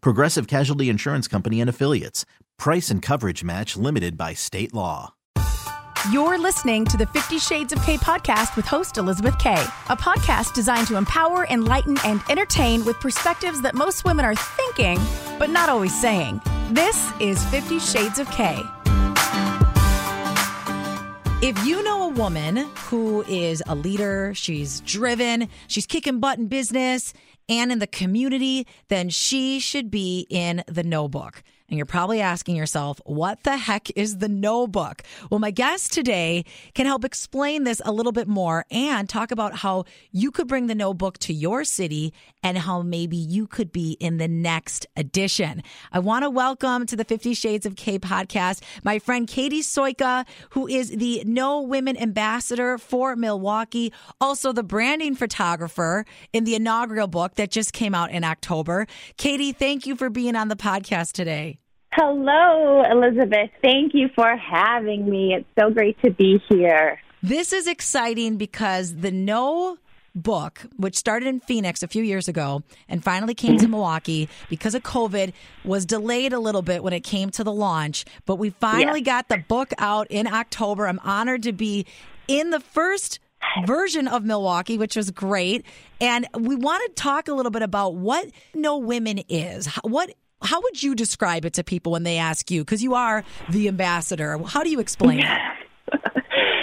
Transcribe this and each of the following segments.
Progressive Casualty Insurance Company and Affiliates. Price and coverage match limited by state law. You're listening to the 50 Shades of K podcast with host Elizabeth K, a podcast designed to empower, enlighten, and entertain with perspectives that most women are thinking, but not always saying. This is 50 Shades of K. If you know a woman who is a leader, she's driven, she's kicking butt in business and in the community, then she should be in the KNOW book. And you're probably asking yourself, what the heck is the KNOW book? Well, my guest today can help explain this a little bit more and talk about how you could bring the KNOW book to your city and how maybe you could be in the next edition. I want to welcome to the 50 Shades of K podcast my friend Katie Soika, who is the KNOW Women Ambassador for Milwaukee, also the branding photographer in the inaugural book that just came out in October. Katie, thank you for being on the podcast today. Hello, Elizabeth. Thank you for having me. It's so great to be here. This is exciting because the KNOW book, which started in Phoenix a few years ago and finally came to Milwaukee because of COVID, was delayed a little bit when it came to the launch. But we finally got the book out in October. I'm honored to be in the first version of Milwaukee, which was great. And we want to talk a little bit about what KNOW Women is. What how would you describe it to people when they ask you? Because you are the ambassador. How do you explain it?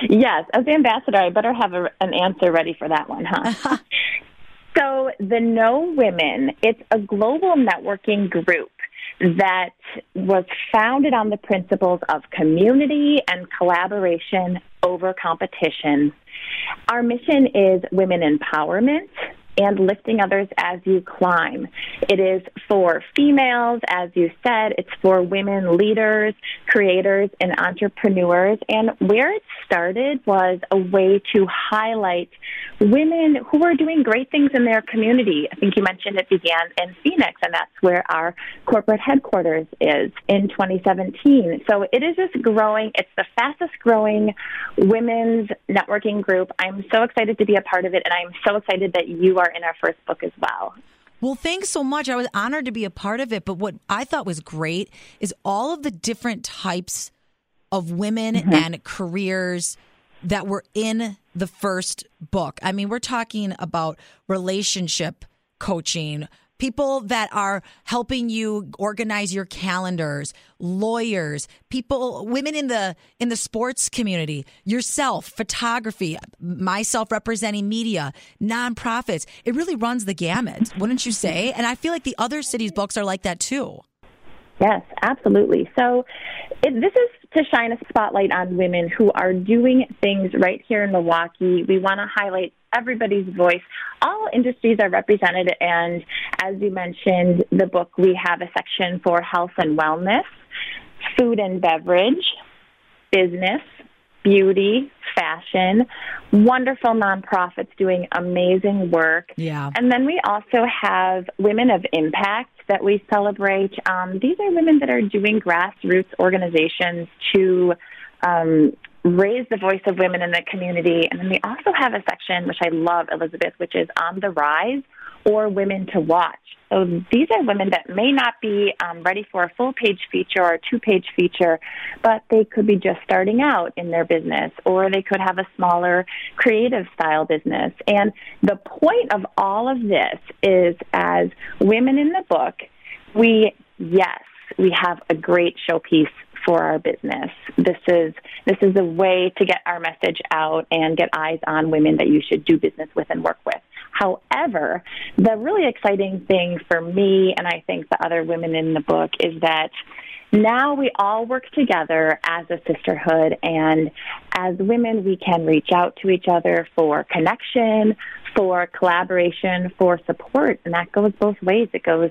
yes, as the ambassador, I better have a, an answer ready for that one, huh? so, the KNOW Women, it's a global networking group that was founded on the principles of community and collaboration over competition. Our mission is women empowerment, and lifting others as you climb. It is for females, as you said, it's for women leaders, creators, and entrepreneurs. And where it started was a way to highlight women who are doing great things in their community. I think you mentioned it began in Phoenix, and that's where our corporate headquarters is in 2017. So it is just growing. It's the fastest growing women's networking group. I'm so excited to be a part of it, and I'm so excited that you are in our first book as well. Well, thanks so much. I was honored to be a part of it. But what I thought was great is all of the different types of women mm-hmm. and careers that were in the first book. I mean, we're talking about relationship coaching, people that are helping you organize your calendars, lawyers, people, women in the in the sports community, yourself, photography, myself representing media, nonprofits. It really runs the gamut, wouldn't you say? And I feel like the other cities' books are like that too. Yes, absolutely. So it, this is to shine a spotlight on women who are doing things right here in Milwaukee. We want to highlight everybody's voice. All industries are represented, and as you mentioned, the book, we have a section for health and wellness, food and beverage, business, beauty, fashion, wonderful nonprofits doing amazing work. Yeah. And then we also have women of impact that we celebrate. Um, these are women that are doing grassroots organizations to um, raise the voice of women in the community. And then we also have a section, which I love, Elizabeth, which is on the rise or women to watch. So these are women that may not be um, ready for a full page feature or a two page feature, but they could be just starting out in their business or they could have a smaller creative style business. And the point of all of this is as women in the book, we, yes, we have a great showpiece for our business. This is this is a way to get our message out and get eyes on women that you should do business with and work with. However, the really exciting thing for me and I think the other women in the book is that now we all work together as a sisterhood and as women we can reach out to each other for connection, for collaboration, for support and that goes both ways. It goes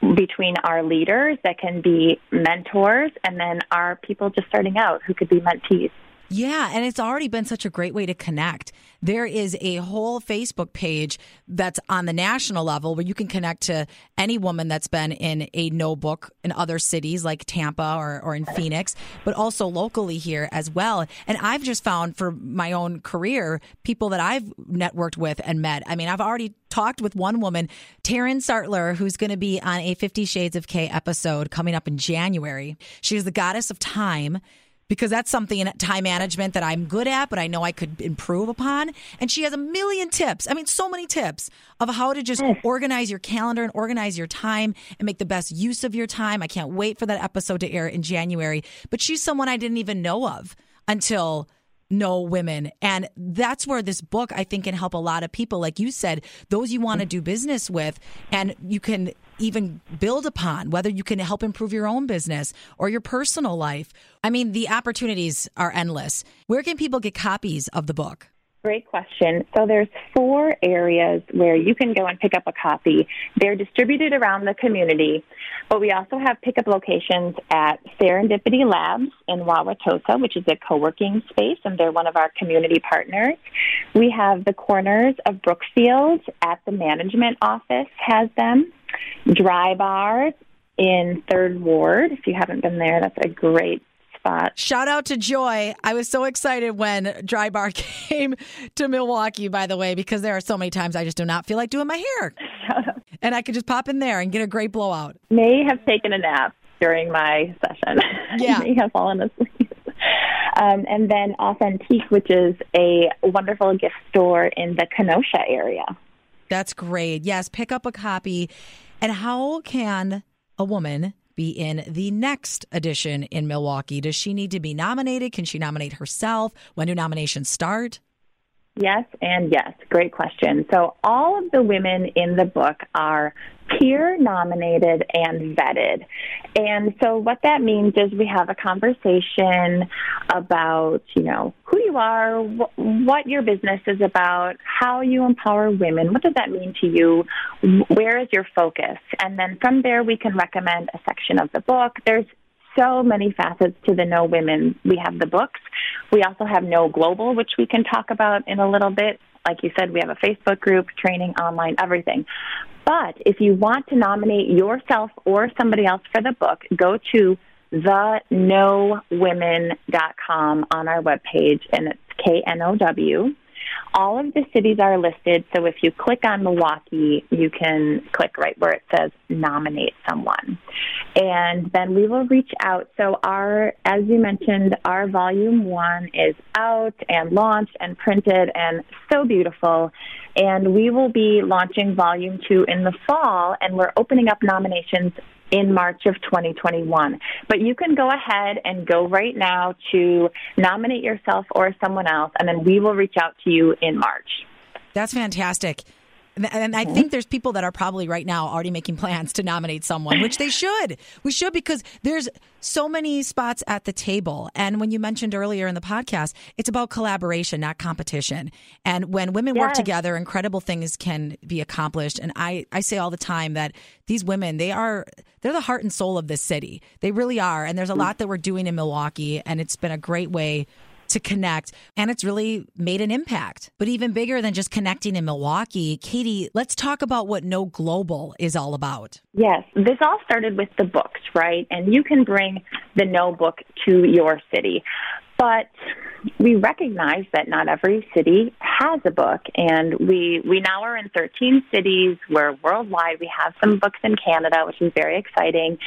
between our leaders that can be mentors and then our people just starting out who could be mentees. Yeah, and it's already been such a great way to connect. There is a whole Facebook page that's on the national level where you can connect to any woman that's been in a KNOW book in other cities like Tampa or, or in Phoenix, but also locally here as well. And I've just found for my own career, people that I've networked with and met. I mean, I've already talked with one woman, Taryn Sartler, who's going to be on a Fifty Shades of K episode coming up in January. She's the goddess of time because that's something in time management that I'm good at, but I know I could improve upon. And she has a million tips. I mean, so many tips of how to just organize your calendar and organize your time and make the best use of your time. I can't wait for that episode to air in January. But she's someone I didn't even know of until KNOW women. And that's where this book, I think, can help a lot of people. Like you said, those you want to mm. do business with, and you can even build upon, whether you can help improve your own business or your personal life. I mean, the opportunities are endless. Where can people get copies of the book? Great question. So there's four areas where you can go and pick up a copy. They're distributed around the community, but we also have pickup locations at Serendipity Labs in Wauwatosa, which is a co-working space, and they're one of our community partners. We have the corners of Brookfield at the management office has them. Drybar in Third Ward. If you haven't been there, that's a great spot. Shout out to Joy. I was so excited when Drybar came to Milwaukee, by the way, because there are so many times I just do not feel like doing my hair. and I could just pop in there and get a great blowout. May have taken a nap during my session. Yeah. May have fallen asleep. Um, and then Authentique, which is a wonderful gift store in the Kenosha area. That's great. Yes, pick up a copy. And how can a woman be in the next edition in Milwaukee? Does she need to be nominated? Can she nominate herself? When do nominations start? Yes, and yes. Great question. So, all of the women in the book are peer nominated and vetted. And so, what that means is we have a conversation about, you know, who you are, wh- what your business is about, how you empower women. What does that mean to you? Where is your focus? And then from there, we can recommend a section of the book. There's so many facets to the KNOW Women. We have the books. We also have KNOW Global, which we can talk about in a little bit. Like you said, we have a Facebook group, training online, everything. But if you want to nominate yourself or somebody else for the book, go to theknowwomen.com on our webpage, and it's K N O W. All of the cities are listed, so if you click on Milwaukee, you can click right where it says nominate someone. And then we will reach out. So our, as you mentioned, our volume one is out and launched and printed and so beautiful. And we will be launching volume two in the fall, and we're opening up nominations in March of 2021. But you can go ahead and go right now to nominate yourself or someone else, and then we will reach out to you in March. That's fantastic. And I hmm. think there's people that are probably right now already making plans to nominate someone, which they should. We should because there's so many spots at the table. And when you mentioned earlier in the podcast, it's about collaboration, not competition. And when women yes. work together, incredible things can be accomplished. And I, I say all the time that these women, they are they're the heart and soul of this city. They really are. And there's a hmm. lot that we're doing in Milwaukee, and it's been a great way to connect. And it's really made an impact. But even bigger than just connecting in Milwaukee, Katie, let's talk about what KNOW Global is all about. Yes, this all started with the books, right? And you can bring the KNOW book to your city. But we recognize that not every city has a book, and we we now are in 13 cities. We're worldwide. We have some books in Canada, which is very exciting.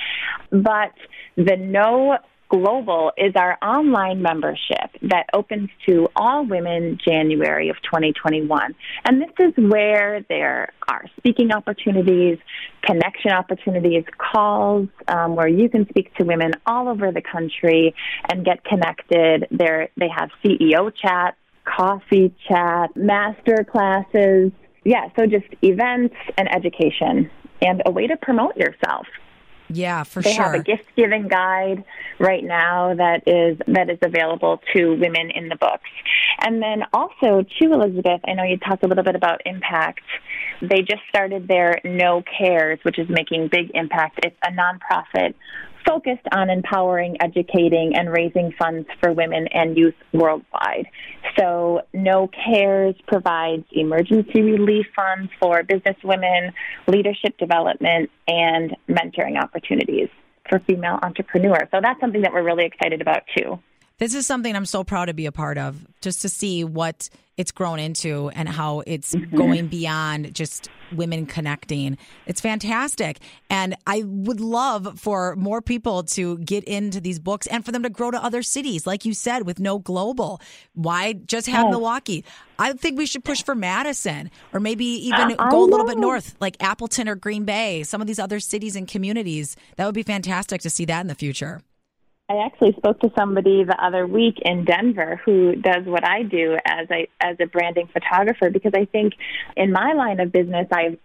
But the KNOW Global is our online membership. that opens to all women January of 2021. And this is where there are speaking opportunities, connection opportunities, calls um, where you can speak to women all over the country and get connected. There, they have CEO chats, coffee chat, master classes. Yeah, so just events and education and a way to promote yourself. Yeah, for they sure. have a gift giving guide right now that is that is available to women in the books. And then also to Elizabeth, I know you talked a little bit about impact. They just started their KNOW Cares, which is making big impact. It's a nonprofit focused on empowering, educating, and raising funds for women and youth worldwide. So, KNOW Cares provides emergency relief funds for business women, leadership development, and mentoring opportunities for female entrepreneurs. So, that's something that we're really excited about too. This is something I'm so proud to be a part of, just to see what it's grown into and how it's mm-hmm. going beyond just women connecting. It's fantastic. And I would love for more people to get into these books and for them to grow to other cities, like you said, with KNOW global. Why just have Milwaukee? I think we should push for Madison or maybe even uh, go a little bit north, like Appleton or Green Bay, some of these other cities and communities. That would be fantastic to see that in the future. I actually spoke to somebody the other week in Denver who does what I do as a as a branding photographer because I think in my line of business I've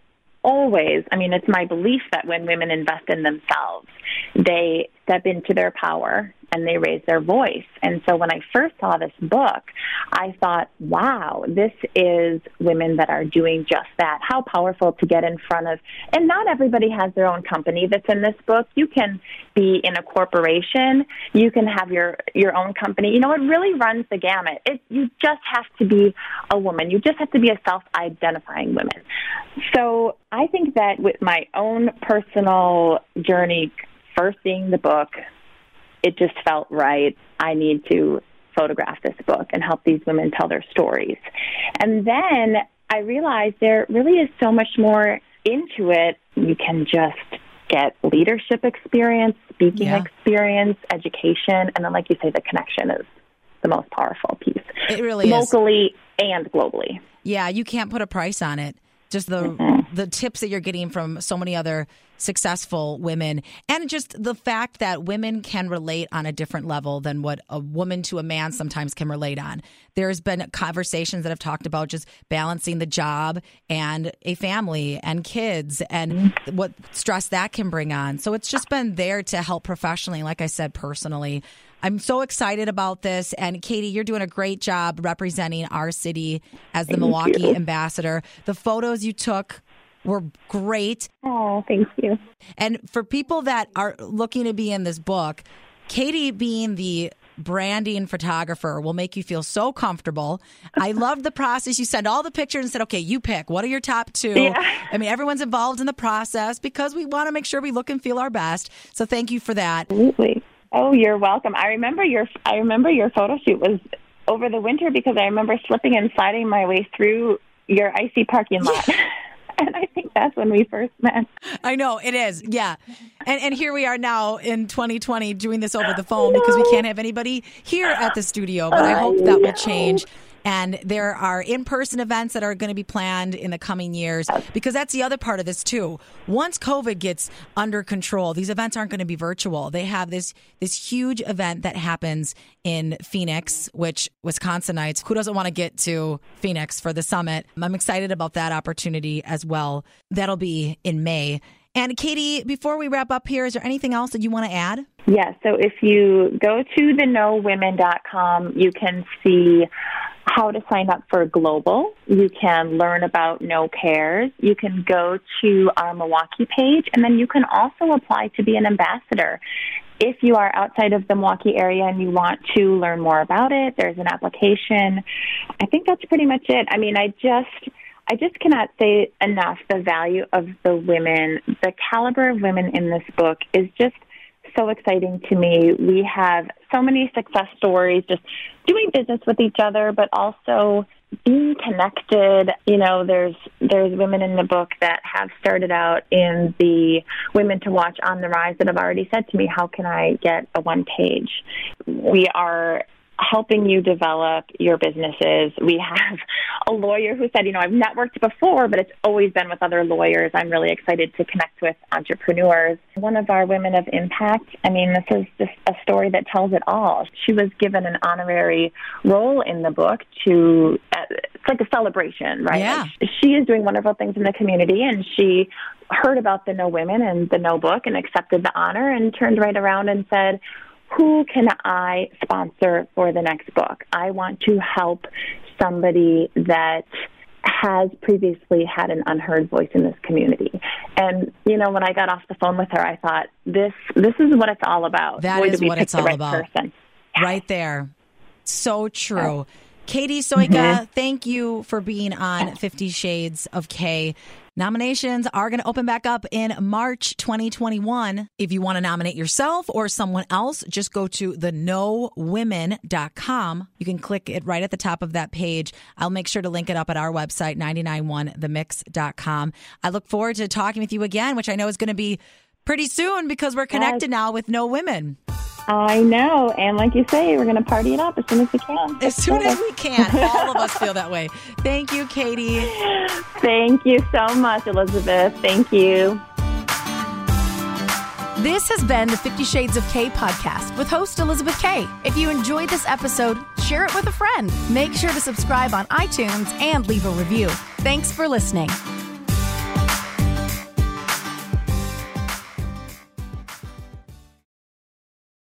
always, I mean, it's my belief that when women invest in themselves, they step into their power and they raise their voice. And so when I first saw this book, I thought, wow, this is women that are doing just that. How powerful to get in front of. And not everybody has their own company that's in this book. You can be in a corporation. You can have your, your own company. You know, it really runs the gamut. It, you just have to be a woman. You just have to be a self-identifying woman. So I think that with my own personal journey, first seeing the book, it just felt right. I need to photograph this book and help these women tell their stories. And then I realized there really is so much more into it. You can just get leadership experience, speaking yeah. experience, education, and then, like you say, the connection is the most powerful piece. It really is locally is. and globally. Yeah, you can't put a price on it. Just the mm-hmm. the tips that you're getting from so many other successful women and just the fact that women can relate on a different level than what a woman to a man sometimes can relate on. There's been conversations that have talked about just balancing the job and a family and kids and what stress that can bring on. So it's just been there to help professionally, like I said, personally. I'm so excited about this. And Katie, you're doing a great job representing our city as the Thank Milwaukee you. ambassador. The photos you took were great. Oh, thank you. And for people that are looking to be in this book, Katie being the branding photographer will make you feel so comfortable. I loved the process. You send all the pictures and said, okay, you pick. What are your top two? Yeah. I mean, everyone's involved in the process because we want to make sure we look and feel our best. So thank you for that. Absolutely. Oh, you're welcome. I remember your I remember your photo shoot was over the winter because I remember slipping and sliding my way through your icy parking lot. and I think that's when we first met. I know it is, yeah. And and here we are now in 2020 doing this over the phone because we can't have anybody here at the studio. But I hope that will change and there are in person events that are going to be planned in the coming years because that's the other part of this too. Once COVID gets under control, these events aren't going to be virtual. They have this this huge event that happens in Phoenix, which Wisconsinites, who doesn't want to get to Phoenix for the summit? I'm excited about that opportunity as well. That'll be in May. And Katie, before we wrap up here, is there anything else that you want to add? Yes. Yeah, so if you go to theknowwomen.com, you can see how to sign up for Global. You can learn about KNOW Cares. You can go to our Milwaukee page, and then you can also apply to be an ambassador. If you are outside of the Milwaukee area and you want to learn more about it, there's an application. I think that's pretty much it. I mean, I just. I just cannot say enough the value of the women. The caliber of women in this book is just so exciting to me. We have so many success stories just doing business with each other, but also being connected. You know, there's there's women in the book that have started out in the Women to Watch on the Rise that have already said to me, "How can I get a one page?" We are helping you develop your businesses. We have a lawyer who said, you know, I've networked before, but it's always been with other lawyers. I'm really excited to connect with entrepreneurs. One of our women of impact, I mean, this is just a story that tells it all. She was given an honorary role in the book to, uh, it's like a celebration, right? Yeah. Like, she is doing wonderful things in the community and she heard about the KNOW Women and the KNOW Book and accepted the honor and turned right around and said, who can I sponsor for the next book? I want to help somebody that has previously had an unheard voice in this community. And you know, when I got off the phone with her, I thought this this is what it's all about. That Boy, is what it's all right about. Person. Right there. So true. Katie mm-hmm. Soika, thank you for being on Fifty Shades of K. Nominations are going to open back up in March 2021. If you want to nominate yourself or someone else, just go to the theknowwomen.com. You can click it right at the top of that page. I'll make sure to link it up at our website, 991themix.com. I look forward to talking with you again, which I know is going to be pretty soon because we're connected now with KNOW Women. I know, and like you say, we're going to party it up as soon as we can. As soon as we can. All of us feel that way. Thank you, Katie. Thank you so much, Elizabeth. Thank you. This has been the Fifty Shades of K podcast with host Elizabeth K. If you enjoyed this episode, share it with a friend. Make sure to subscribe on iTunes and leave a review. Thanks for listening.